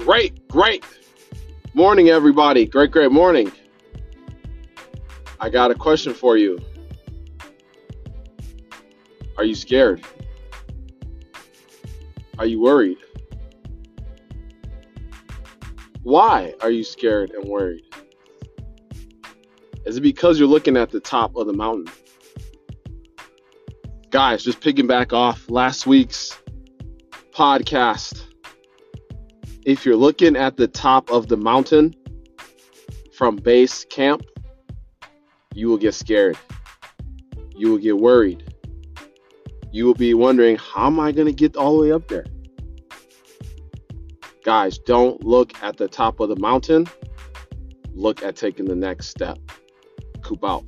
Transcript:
Great, great morning, everybody. Great, great morning. I got a question for you. Are you scared? Are you worried? Why are you scared and worried? Is it because you're looking at the top of the mountain? Guys, just picking back off last week's podcast. If you're looking at the top of the mountain from base camp, you will get scared. You will get worried. You will be wondering, how am I going to get all the way up there? Guys, don't look at the top of the mountain. Look at taking the next step. Coop out.